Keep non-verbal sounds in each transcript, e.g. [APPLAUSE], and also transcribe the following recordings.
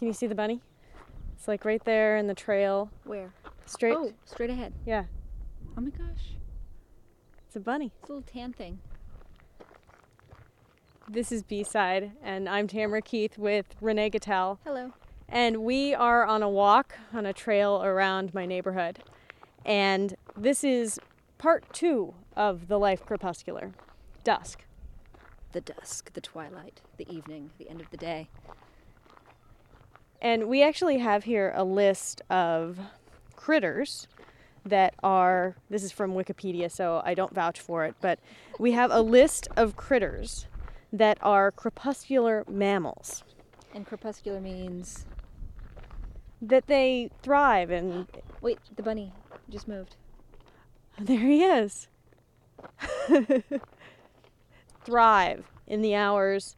Can you see the bunny? It's like right there in the trail, Where? straight. Oh, straight ahead. Yeah, Oh my gosh. it's a bunny. It's a little tan thing. This is B side, and I'm Tamara Keith with Renee Gattel, Hello. and we are on a walk on a trail around my neighborhood. And this is part two of the life crepuscular, dusk. The dusk, the twilight, the evening, the end of the day. And we actually have here a list of critters that are, this is from Wikipedia, so I don't vouch for it, but we have a list of critters that are crepuscular mammals, And crepuscular means. that they thrive and Wait, the bunny just moved. [LAUGHS] there he is. [LAUGHS] thrive in the hours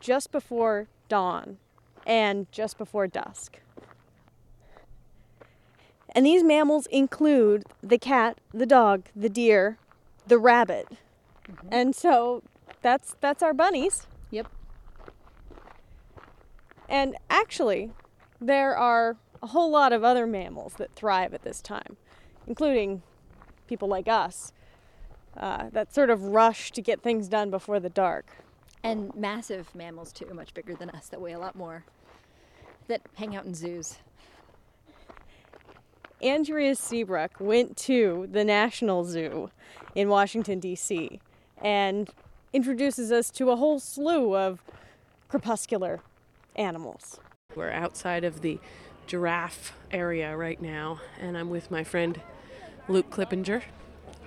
just before dawn and just before dusk. And these mammals include the cat, the dog, the deer, the rabbit. And so that's that's our bunnies. Yep. And actually, there are a whole lot of other mammals that thrive at this time, including people like us uh, that sort of rush to get things done before the dark. And massive mammals, too, much bigger than us, that weigh a lot more, that hang out in zoos. Andrea Seabrook went to the National Zoo in Washington, D.C., and introduces us to a whole slew of crepuscular animals. We're outside of the giraffe area right now, and I'm with my friend Luke Klippinger.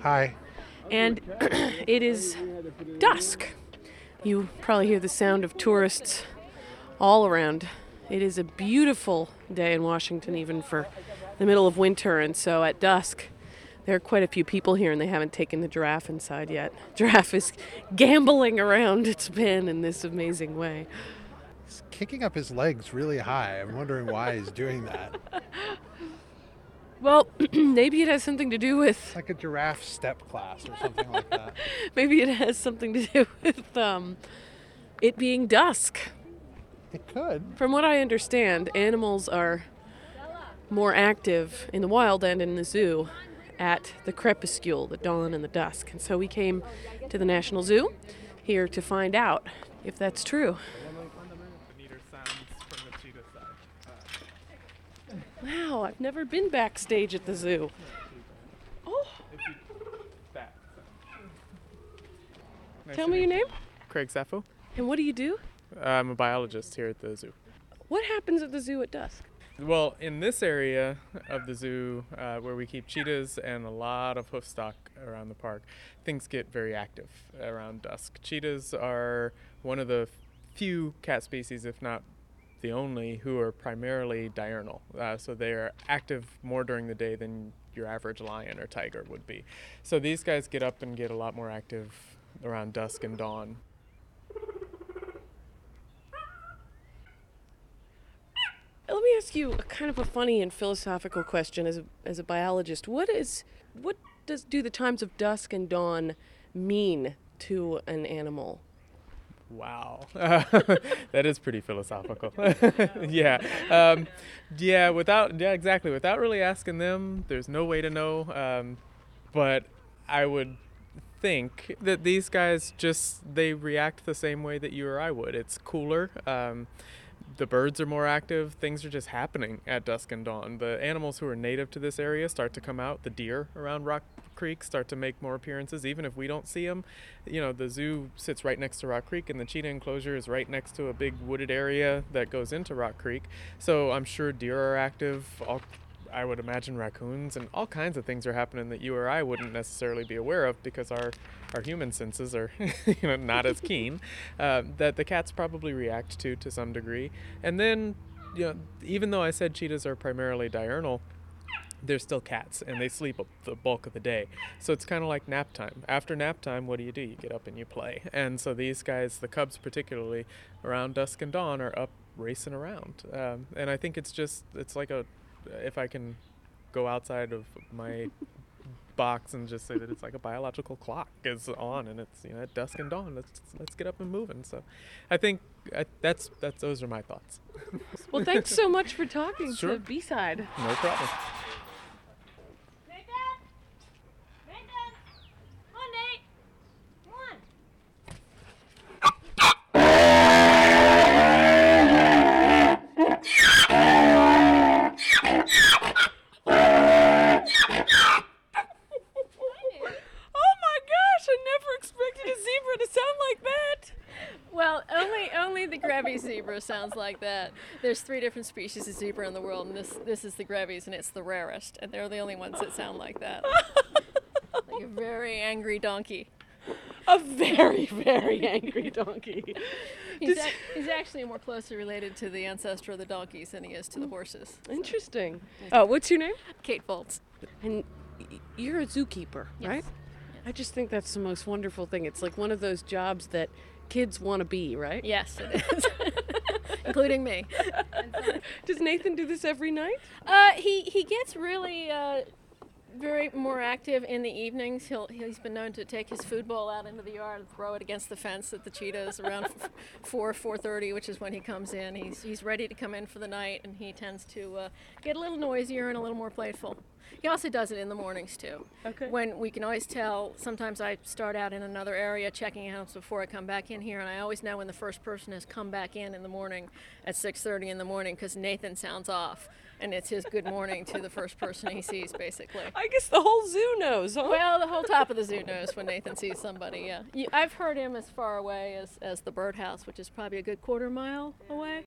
Hi. And [CLEARS THROAT] it is dusk. You probably hear the sound of tourists all around. It is a beautiful day in Washington, even for the middle of winter, and so at dusk, there are quite a few people here, and they haven't taken the giraffe inside yet. [LAUGHS] Giraffe is gambling around its pen in this amazing way. He's kicking up his legs really high. I'm wondering why he's doing that. [LAUGHS] Well, [CLEARS THROAT] maybe it has something to do with It's like a giraffe step class or something like that. [LAUGHS] maybe it has something to do with um, it being dusk. It could. From what I understand, animals are more active in the wild and in the zoo at the crepuscule, the dawn and the dusk. And so we came to the National Zoo here to find out if that's true. Wow, I've never been backstage at the zoo. Oh, tell me your name Craig Saffoe. and what do you do? I'm a biologist here at the zoo. What happens at the zoo at dusk? Well, in this area of the zoo uh, where we keep cheetahs and a lot of hoof stock around the park, things get very active around dusk. Cheetahs are one of the few cat species, if not the only, who are primarily diurnal. Uh, so they are active more during the day than your average lion or tiger would be. So these guys get up and get a lot more active around dusk and dawn. Let me ask you a kind of a funny and philosophical question as a, as a biologist. What is what does do the times of dusk and dawn mean to an animal? Wow, [LAUGHS] that is pretty philosophical. [LAUGHS] yeah, um, yeah. Without, yeah, exactly. Without really asking them, there's no way to know. Um, but I would think that these guys just they react the same way that you or I would. It's cooler. Um, the birds are more active. Things are just happening at dusk and dawn. The animals who are native to this area start to come out. The deer around Rock Creek start to make more appearances, even if we don't see them. You know, the zoo sits right next to Rock Creek, and the cheetah enclosure is right next to a big wooded area that goes into Rock Creek. So I'm sure deer are active. All, I would imagine raccoons and all kinds of things are happening that you or I wouldn't necessarily be aware of because our our human senses are [LAUGHS] you know not as keen. Uh, that the cats probably react to to some degree. And then you know even though I said cheetahs are primarily diurnal, they're still cats and they sleep the bulk of the day. So it's kind of like nap time. After nap time, what do you do? You get up and you play. And so these guys, the cubs particularly, around dusk and dawn are up racing around. Um, and I think it's just, it's like a, if I can go outside of my box and just say that it's like a biological clock is on and it's you know at dusk and dawn. Let's let's get up and moving. So, I think I, that's that's those are my thoughts. Well, thanks so much for talking Sure. to B side. No problem. Sounds like that. There's three different species of zebra in the world, and this this is the Grevy's, and it's the rarest, and they're the only ones that sound like that. [LAUGHS] like a very angry donkey. A very, very angry donkey. He's, ac- he's actually more closely related to the ancestor of the donkeys than he is to the mm. horses. Interesting. Oh, what's your name? Kate Foltz. And you're a zookeeper, right? I just think that's the most wonderful thing. It's like one of those jobs that kids want to be, right? Yes, it is. [LAUGHS] [LAUGHS] Including me. [LAUGHS] Does Nathan do this every night? Uh, he he gets really uh, very more active in the evenings. He'll he's been known to take his food bowl out into the yard and throw it against the fence at the cheetahs around f- [LAUGHS] four four thirty, which is when he comes in. He's he's ready to come in for the night, and he tends to uh, get a little noisier and a little more playful. He also does it in the mornings too. Okay. When we can always tell. Sometimes I start out in another area checking animals before I come back in here, and I always know when the first person has come back in in the morning at 6:30 in the morning because Nathan sounds off, and it's his good morning to the first person he sees, basically. I guess the whole zoo knows, huh? Well, the whole top of the zoo knows when Nathan sees somebody. Yeah, I've heard him as far away as as the birdhouse, which is probably a good quarter mile away.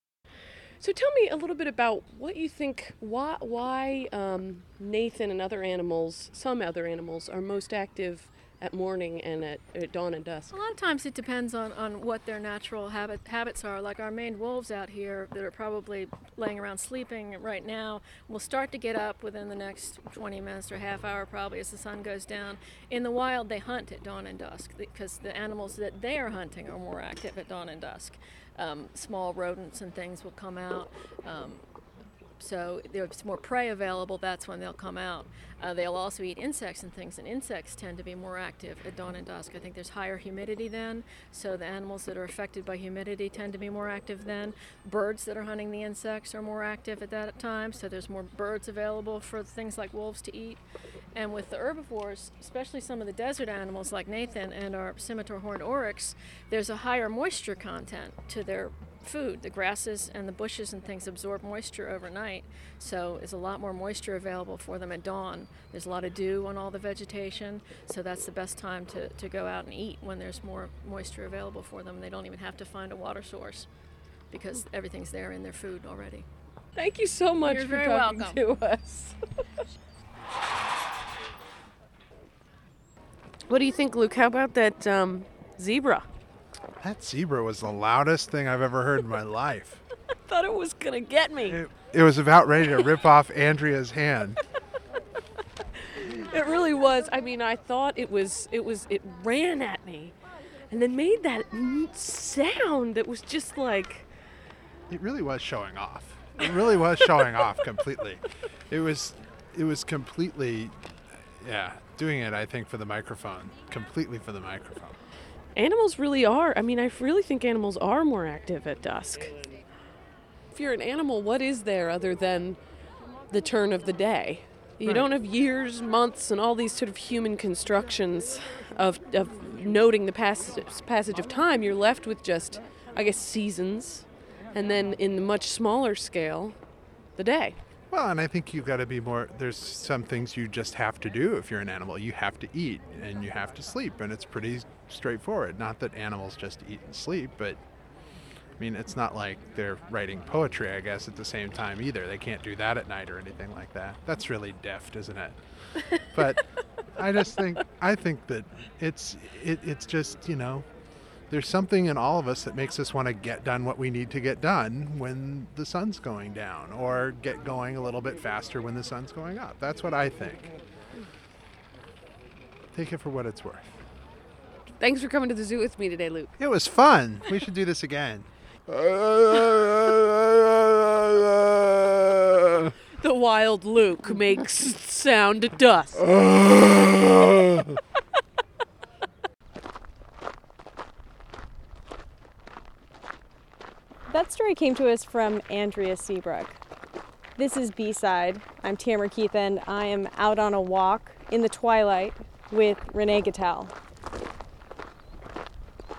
So tell me a little bit about what you think. Why why um, Nathan and other animals, some other animals, are most active at morning and at, at dawn and dusk. A lot of times it depends on, on what their natural habit, habits are. Like our maned wolves out here that are probably laying around sleeping right now will start to get up within the next 20 minutes or half hour probably as the sun goes down. In the wild, they hunt at dawn and dusk because the animals that they are hunting are more active at dawn and dusk. Um, small rodents and things will come out. Um, so there's more prey available, that's when they'll come out. Uh, they'll also eat insects and things, and insects tend to be more active at dawn and dusk. I think there's higher humidity then, so the animals that are affected by humidity tend to be more active then. Birds that are hunting the insects are more active at that time, so there's more birds available for things like wolves to eat. And with the herbivores, especially some of the desert animals like Nathan and our scimitar horned oryx, there's a higher moisture content to their food. The grasses and the bushes and things absorb moisture overnight, so there's a lot more moisture available for them at dawn. There's a lot of dew on all the vegetation, so that's the best time to, to go out and eat when there's more moisture available for them. They don't even have to find a water source because everything's there in their food already. Thank you so much You're for very talking welcome. to us. what do you think, Luke? How about that um, zebra? That zebra was the loudest thing I've ever heard in my life. [LAUGHS] I thought it was gonna get me. It, it was about ready to rip off Andrea's hand. It really was. I mean, I thought it was. It was. It ran at me, and then made that sound that was just like. It really was showing off. It really was showing off completely. It was, it was completely, yeah, doing it. I think for the microphone, completely for the microphone. Animals really are. I mean, I really think animals are more active at dusk. If you're an animal, what is there other than the turn of the day? You Right. don't have years, months, and all these sort of human constructions of, of noting the passage, passage of time. You're left with just, I guess, seasons, and then in the much smaller scale, the day. Well, and I think you've got to be more. There's some things you just have to do if you're an animal. You have to eat and you have to sleep, and it's pretty straightforward. Not that animals just eat and sleep, but I mean, it's not like they're writing poetry, I guess, at the same time either. They can't do that at night or anything like that. That's really deft, isn't it? [LAUGHS] But I just think I think that it's it, it's just you know there's something in all of us that makes us want to get done what we need to get done when the sun's going down or get going a little bit faster when the sun's going up. That's what I think. Take it for what it's worth. Thanks for coming to the zoo with me today, Luke. It was fun. We should do this again. The wild Luke makes sound dust. That story came to us from Andrea Seabrook. This is B Side. I'm Tamara Keith, and I am out on a walk in the twilight with Renee Gattel.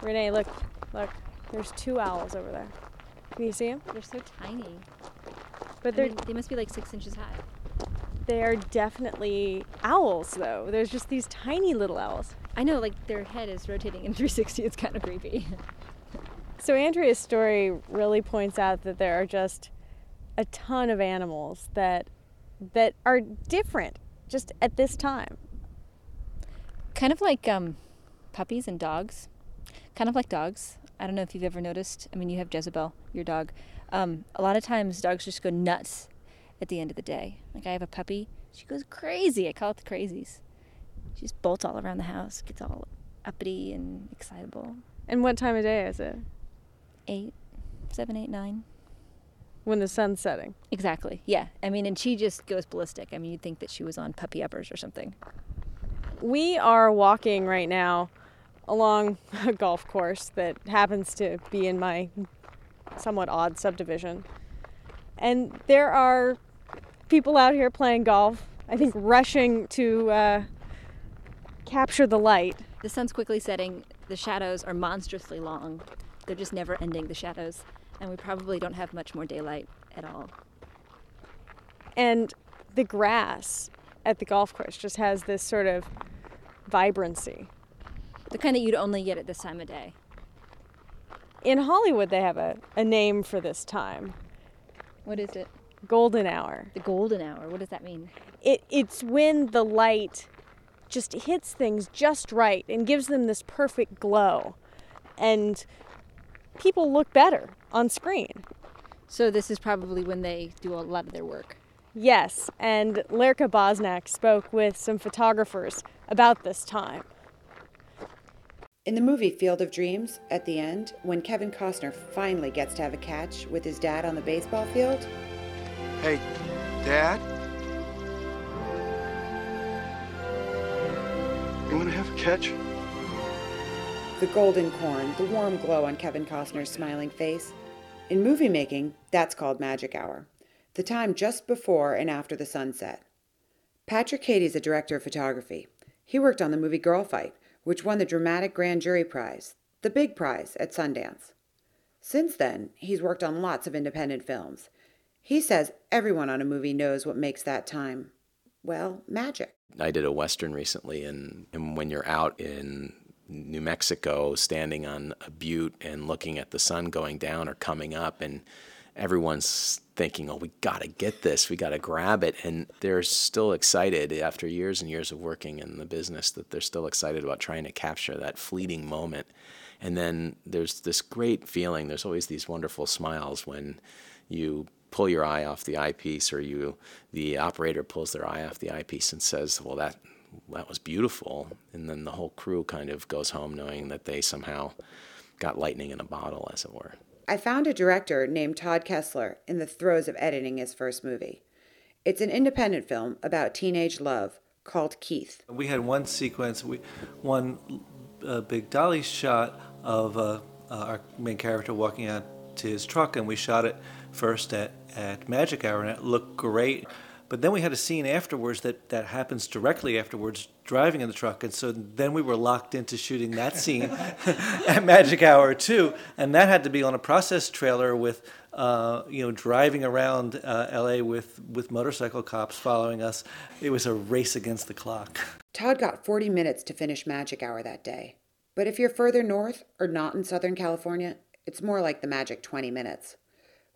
Renee, look, look. There's two owls over there. Can you see them? They're so tiny. But they're mean, they must be like six inches high. they are definitely owls, though. There's just these tiny little owls. I know, like their head is rotating in [LAUGHS] 360. It's kind of creepy. So Andrea's story really points out that there are just a ton of animals that that are different just at this time. kind of like um, puppies and dogs. Kind of like dogs. I don't know if you've ever noticed. I mean, you have Jezebel, your dog. Um, a lot of times, dogs just go nuts at the end of the day. Like I have a puppy. She goes crazy. I call it the crazies. She just bolts all around the house, gets all uppity and excitable. And what time of day is it? Eight, seven, eight, nine. When the sun's setting. Exactly. Yeah. I mean, and she just goes ballistic. I mean, you'd think that she was on puppy uppers or something. We are walking right now along a golf course that happens to be in my somewhat odd subdivision. And there are people out here playing golf, I think rushing to uh, capture the light. The sun's quickly setting. The shadows are monstrously long. They're just never ending, the shadows. And we probably don't have much more daylight at all. And the grass at the golf course just has this sort of vibrancy. The kind that you'd only get at this time of day. In Hollywood, they have a, a name for this time What is it? golden hour. The golden hour. What does that mean? It, it's when the light just hits things just right and gives them this perfect glow. And people look better on screen. So this is probably when they do a lot of their work. Yes, and Lerka Bosnak spoke with some photographers about this time. In the movie Field of Dreams, at the end, when Kevin Costner finally gets to have a catch with his dad on the baseball field, Hey, Dad? You want to have a catch? the golden corn, the warm glow on Kevin Costner's smiling face. In movie making, that's called magic hour, the time just before and after the sunset. Patrick Cady a director of photography. He worked on the movie Girl Fight, which won the Dramatic Grand Jury Prize, the big prize at Sundance. Since then, he's worked on lots of independent films. He says everyone on a movie knows what makes that time, well, magic. I did a western recently, and, and when you're out in New Mexico, standing on a butte and looking at the sun going down or coming up, and everyone's thinking, "Oh, we got to get this, we got to grab it," and they're still excited after years and years of working in the business that they're still excited about trying to capture that fleeting moment. And then there's this great feeling. There's always these wonderful smiles when you pull your eye off the eyepiece or you the operator pulls their eye off the eyepiece and says well that that was beautiful and then the whole crew kind of goes home knowing that they somehow got lightning in a bottle as it were I found a director named Todd Kessler in the throes of editing his first movie. It's an independent film about teenage love called Keith. We had one sequence, we one uh, big dolly shot of uh, uh, our main character walking out to his truck, and we shot it first at, at Magic Hour, and it looked great. But then we had a scene afterwards that, that happens directly afterwards, driving in the truck, and so then we were locked into shooting that scene [LAUGHS] at Magic Hour too, and that had to be on a process trailer with, uh, you know, driving around uh, L.A. with with motorcycle cops following us. It was a race against the clock. Todd got 40 minutes to finish Magic Hour that day. But if you're further north or not in Southern California, it's more like the magic 20 minutes.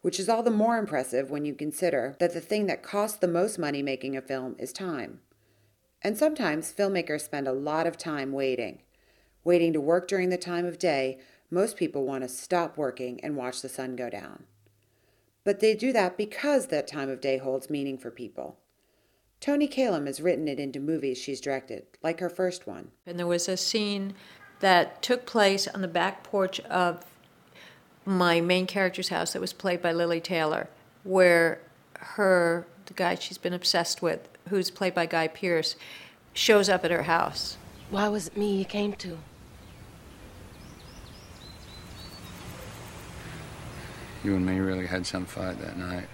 Which is all the more impressive when you consider that the thing that costs the most money making a film is time. And sometimes filmmakers spend a lot of time waiting. Waiting to work during the time of day, most people want to stop working and watch the sun go down. But they do that because that time of day holds meaning for people. Toni Kalem has written it into movies she's directed, like her first one. And there was a scene that took place on the back porch of my main character's house that was played by Lili Taylor, where her the guy she's been obsessed with, who's played by Guy Pearce, shows up at her house. Why was it me you came to? You and me really had some fight that night.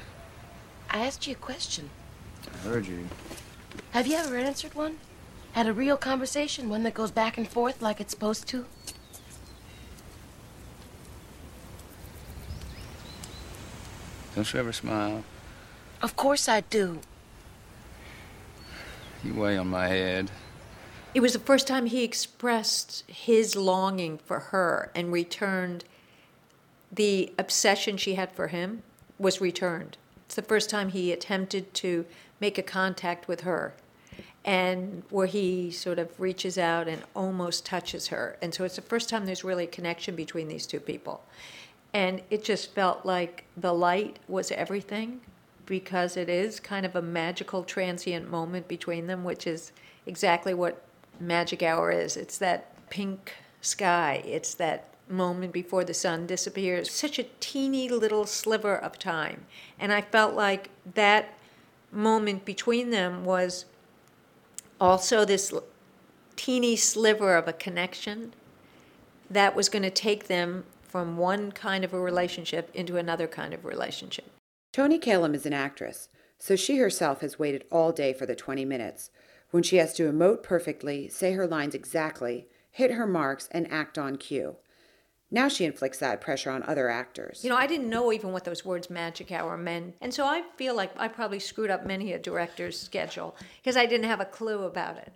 I asked you a question. I heard you. Have you ever answered one? Had a real conversation, one that goes back and forth like it's supposed to? Don't you ever smile? Of course I do. You weigh on my head. It was the first time he expressed his longing for her and returned the obsession she had for him was returned. It's the first time he attempted to make a contact with her and where he sort of reaches out and almost touches her. And so it's the first time there's really a connection between these two people. And it just felt like the light was everything because it is kind of a magical transient moment between them, which is exactly what magic hour is. It's that pink sky, it's that moment before the sun disappears. Such a teeny little sliver of time. And I felt like that moment between them was also this teeny sliver of a connection that was going to take them from one kind of a relationship into another kind of relationship. Toni Kalem is an actress, so she herself has waited all day for the 20 minutes when she has to emote perfectly, say her lines exactly, hit her marks, and act on cue. Now she inflicts that pressure on other actors. You know, I didn't know even what those words magic hour meant. And so I feel like I probably screwed up many a director's schedule because I didn't have a clue about it.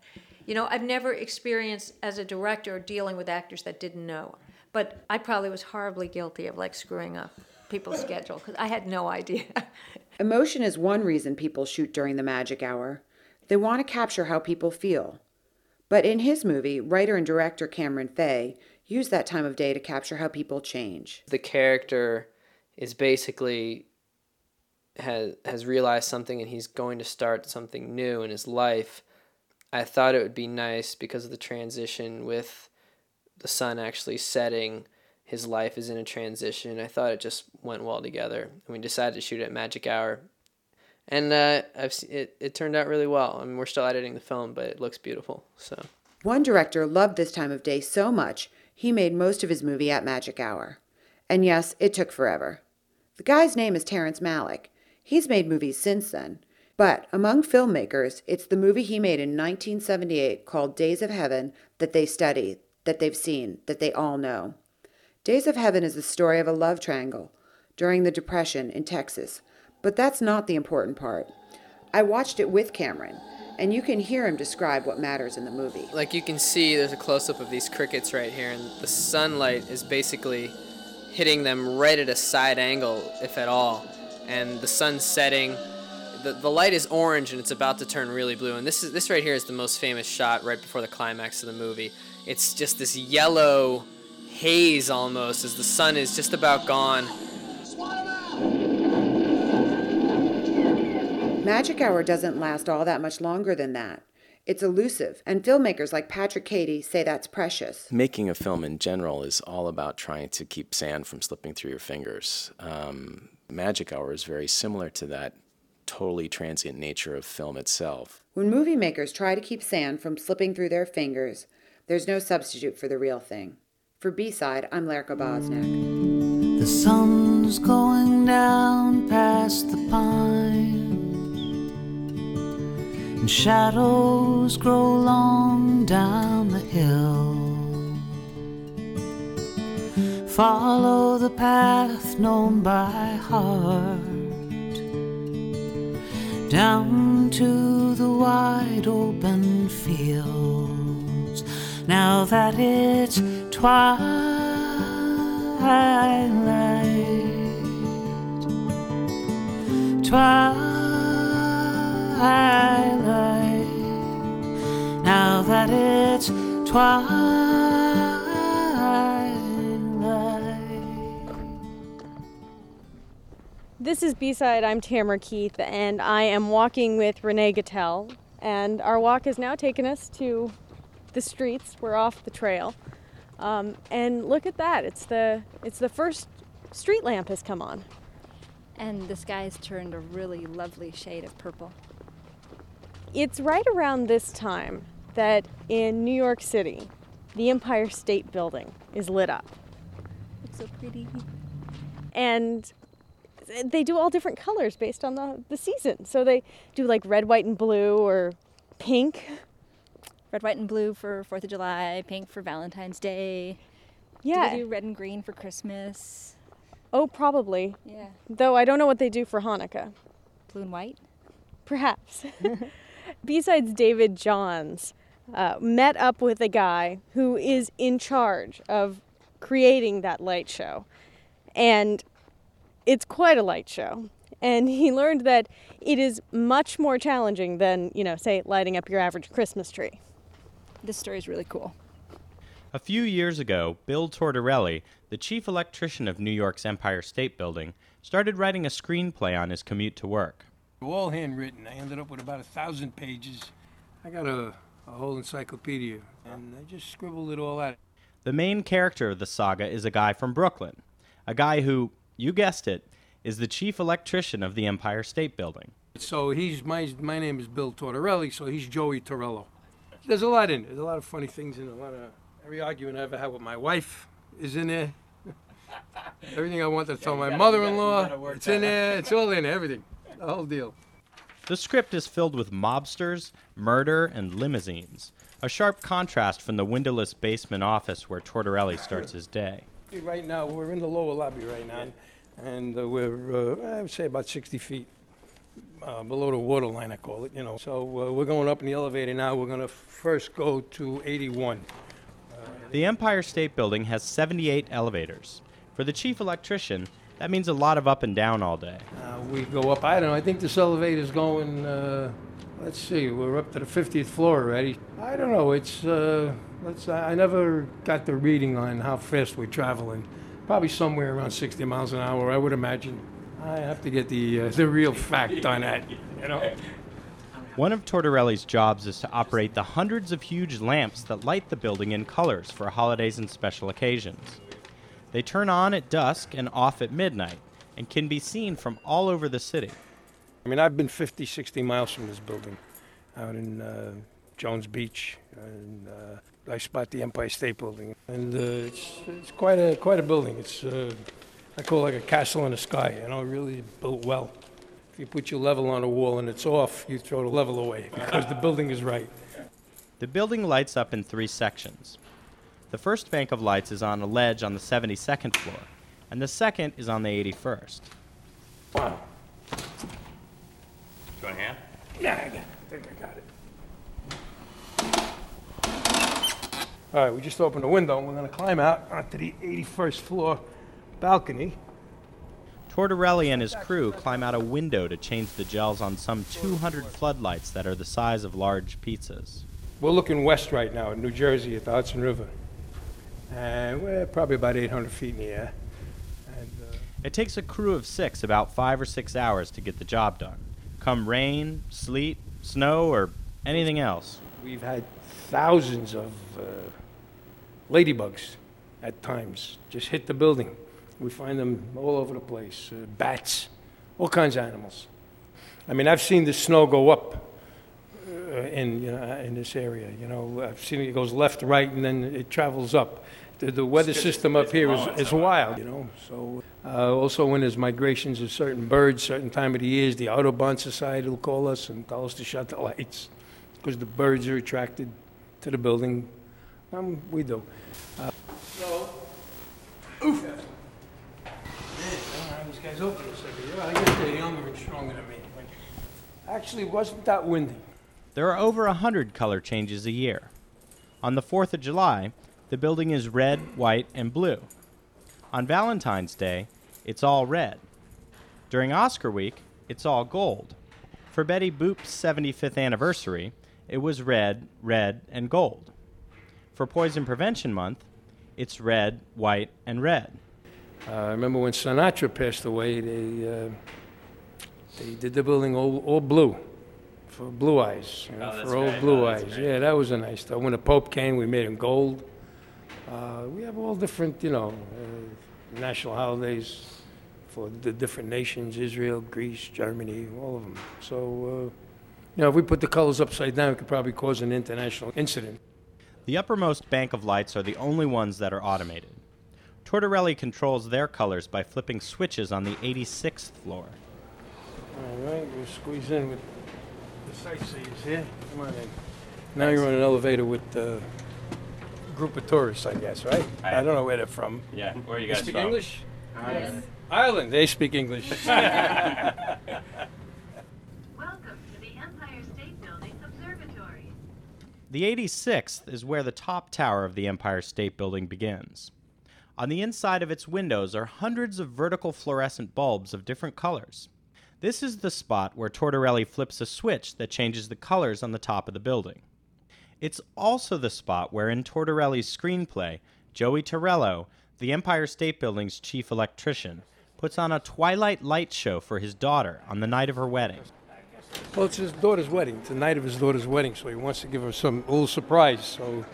You know, I've never experienced as a director dealing with actors that didn't know. But I probably was horribly guilty of like screwing up people's schedule because I had no idea. [LAUGHS] Emotion is one reason people shoot during the magic hour. They want to capture how people feel. But in his movie, writer and director Cameron Fay used that time of day to capture how people change. The character is basically has has realized something and he's going to start something new in his life. I thought it would be nice because of the transition with the sun actually setting. His life is in a transition. I thought it just went well together, and we decided to shoot at Magic Hour, and uh, I've it it turned out really well. I mean, we're still editing the film, but it looks beautiful. So one director loved this time of day so much he made most of his movie at Magic Hour. And yes, it took forever. The guy's name is Terrence Malick. He's made movies since then. But among filmmakers, it's the movie he made in 1978 called Days of Heaven that they study, that they've seen, that they all know. Days of Heaven is the story of a love triangle during the Depression in Texas. But that's not the important part. I watched it with Cameron, and you can hear him describe what matters in the movie. Like you can see, there's a close up of these crickets right here, and the sunlight is basically hitting them right at a side angle, if at all. And the sun's setting. The, the light is orange and it's about to turn really blue. And this is this right here is the most famous shot right before the climax of the movie. It's just this yellow haze almost as the sun is just about gone. Magic Hour doesn't last all that much longer than that. It's elusive, and filmmakers like Patrick Cady say that's precious. Making a film in general is all about trying to keep sand from slipping through your fingers. Um, Magic Hour is very similar to that totally transient nature of film itself. When movie makers try to keep sand from slipping through their fingers, there's no substitute for the real thing. For B side, I'm Lerka Bosniak. The sun's going down past the pine and shadows grow long down the hill. Follow the path known by heart down to the wide open fields. Now that it's twilight, twilight now that it's twilight. This is B-Side. I'm Tamara Keith, and I am walking with Renee Gattel. And our walk has now taken us to the streets. We're off the trail. Um, and look at that. It's the, it's the first street lamp has come on. And the sky's turned a really lovely shade of purple. It's right around this time that in New York City, the Empire State Building is lit up. It's so pretty. And they do all different colors based on the, the season. So they do like red, white, and blue or pink. Red, white, and blue for 4th of July, pink for Valentine's Day. Yeah. Do they do red and green for Christmas? Oh, probably. Yeah. Though I don't know what they do for Hanukkah. Blue and white? Perhaps. [LAUGHS] B Side's David Johns, uh, met up with a guy who is in charge of creating that light show. And it's quite a light show. And he learned that it is much more challenging than, you know, say, lighting up your average Christmas tree. This story is really cool. A few years ago, Bill Tortorelli, the chief electrician of New York's Empire State Building, started writing a screenplay on his commute to work. All handwritten. I ended up with about a thousand pages. I got a, a whole encyclopedia, and I just scribbled it all out. The main character of the saga is a guy from Brooklyn, a guy who, you guessed it, is the chief electrician of the Empire State Building. So he's my my name is Bill Tortorelli, so he's Joey Torello. There's a lot in it. There's a lot of funny things in it. A lot of every argument I ever had with my wife is in there. [LAUGHS] Everything I wanted to tell my mother-in-law, it's in there. It's all in there. Everything, the whole deal. The script is filled with mobsters, murder, and limousines, a sharp contrast from the windowless basement office where Tortorelli starts his day. Right now, we're in the lower lobby right now, and uh, we're uh, I would say about 60 feet uh, below the water line, I call it. You know, so uh, we're going up in the elevator now. We're going to first go to 81. The Empire State Building has 78 elevators. For the chief electrician, that means a lot of up and down all day. Uh, we go up. I don't know. I think this elevator's going. Uh, let's see. We're up to the 50th floor already. I don't know. It's. Uh, let's. I never got the reading on how fast we're traveling. Probably somewhere around 60 miles an hour, I would imagine. I have to get the uh, the real fact on that. You know. One of Tortorelli's jobs is to operate the hundreds of huge lamps that light the building in colors for holidays and special occasions. They turn on at dusk and off at midnight and can be seen from all over the city. I mean, I've been 50, 60 miles from this building, out in uh, Jones Beach, and uh, I spot the Empire State Building, and uh, it's, it's quite a quite a building. It's uh, I call it like a castle in the sky. You know, really built well. If you put your level on a wall and it's off, you throw the level away because the building is right. The building lights up in three sections. The first bank of lights is on a ledge on the 72nd floor, and the second is on the 81st. Wow. Do you want a hand? Yeah, I, got, I think I got it. All right, we just opened a window and we're going to climb out onto the 81st floor balcony. Tortorelli and his crew climb out a window to change the gels on some 200 floodlights that are the size of large pizzas. We're looking west right now in New Jersey at the Hudson River. And we're probably about 800 feet in the air. And, uh, It takes a crew of six about five or six hours to get the job done. Come rain, sleet, snow, or anything else. we've had thousands of uh, ladybugs at times just hit the building. We find them all over the place uh, bats, all kinds of animals. I mean, I've seen the snow go up uh, in, you know, in this area. You know, I've seen it goes left, right, and then it travels up. The, the weather system up here is, is wild, you know. So uh, also when there's migrations of certain birds, certain time of the years, the Audubon Society will call us and tell us to shut the lights because the birds are attracted to the building. Um, we do. Uh, so, oof. Man, I don't know how these guys open this every year. I guess they're younger and stronger than me. Actually, it wasn't that windy. There are over a hundred color changes a year. On the 4th of July, the building is red, white, and blue. On Valentine's Day, it's all red. During Oscar week, it's all gold. For Betty Boop's 75th anniversary, it was red, red, and gold. For Poison Prevention Month, it's red, white, and red. Uh, I remember when Sinatra passed away, they, uh, they did the building all, all blue for Blue Eyes. You know, Oh, that's for old great. Blue Oh, Eyes. great. Yeah, that was a nice stuff. When the Pope came, we made him gold. Uh, we have all different, you know, uh, national holidays for the different nations, Israel, Greece, Germany, all of them. So, uh, you know, if we put the colors upside down, it could probably cause an international incident. The uppermost bank of lights are the only ones that are automated. Tortorelli controls their colors by flipping switches on the 86th floor. All right, we'll squeeze in with the sightseers here. Come on in. Now you're on an elevator with a group of tourists, I guess, right? I don't know where they're from. Yeah, where are you They guys speak from? English? Ireland. Ireland, they speak English. [LAUGHS] Welcome to the Empire State Building Observatory. The 86th is where the top tower of the Empire State Building begins. On the inside of its windows are hundreds of vertical fluorescent bulbs of different colors. This is the spot where Tortorelli flips a switch that changes the colors on the top of the building. It's also the spot where, in Tortorelli's screenplay, Joey Torello, the Empire State Building's chief electrician, puts on a twilight light show for his daughter on the night of her wedding. well, it's his daughter's wedding. It's the night of his daughter's wedding, so he wants to give her some little surprise. So,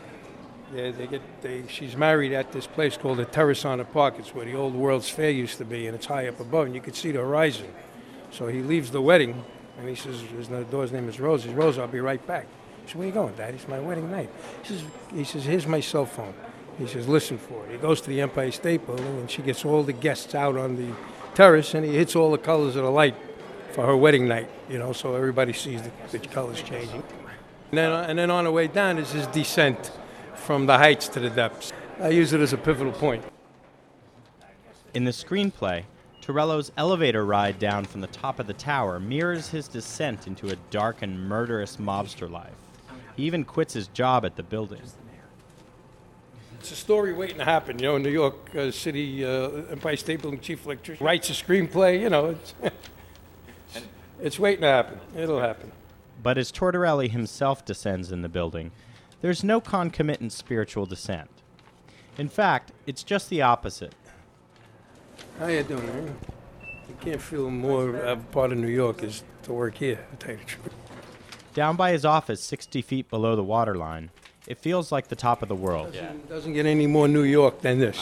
yeah, they get they. She's married at this place called the Terrace on the Park. It's where the old World's Fair used to be, and it's high up above, and you can see the horizon. So he leaves the wedding, and he says, his daughter's name is Rose. He says, Rose, I'll be right back. She says, where you going, Dad? It's my wedding night. He says, he says, here's my cell phone. He says, listen for it. He goes to the Empire State Building, and she gets all the guests out on the terrace, and he hits all the colors of the light for her wedding night, you know, so everybody sees the, the colors changing. And then, and then on the way down is his descent from the heights to the depths. I use it as a pivotal point. In the screenplay, Torello's elevator ride down from the top of the tower mirrors his descent into a dark and murderous mobster life. He even quits his job at the building. It's a story waiting to happen. You know, New York uh, City uh, Empire State Building chief electrician writes a screenplay. You know, it's, [LAUGHS] it's waiting to happen. It'll happen. But as Tortorelli himself descends in the building, there's no concomitant spiritual descent. In fact, it's just the opposite. How you doing, man? You can't feel more of a part of New York is to work here, to tell you the truth. Down by his office, 60 feet below the waterline, it feels like the top of the world. Doesn't, doesn't get any more New York than this.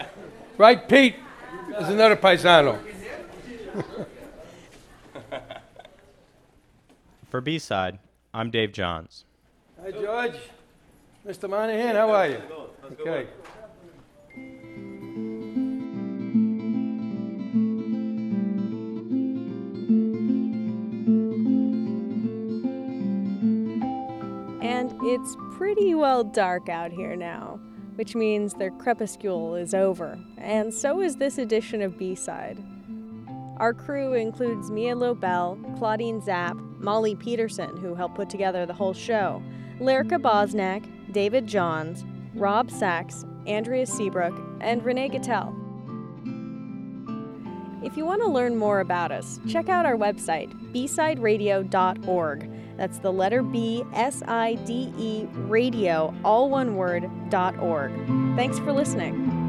[LAUGHS] right, Pete? There's another paisano. For B side, I'm Dave Johns. Hi, George. Mr. Monahan, how are you? Okay. And it's pretty well dark out here now, which means their crepuscule is over, and so is this edition of B Side. Our crew includes Mia Lobel, Claudine Zapp, Molly Peterson, who helped put together the whole show, Lyrica Bosnack, David Johns, Rob Sachs, Andrea Seabrook, and Renee Gattel. If you want to learn more about us, check out our website, bsideradio.org. That's the letter B, S I D E, radio, all one word, dot org. Thanks for listening.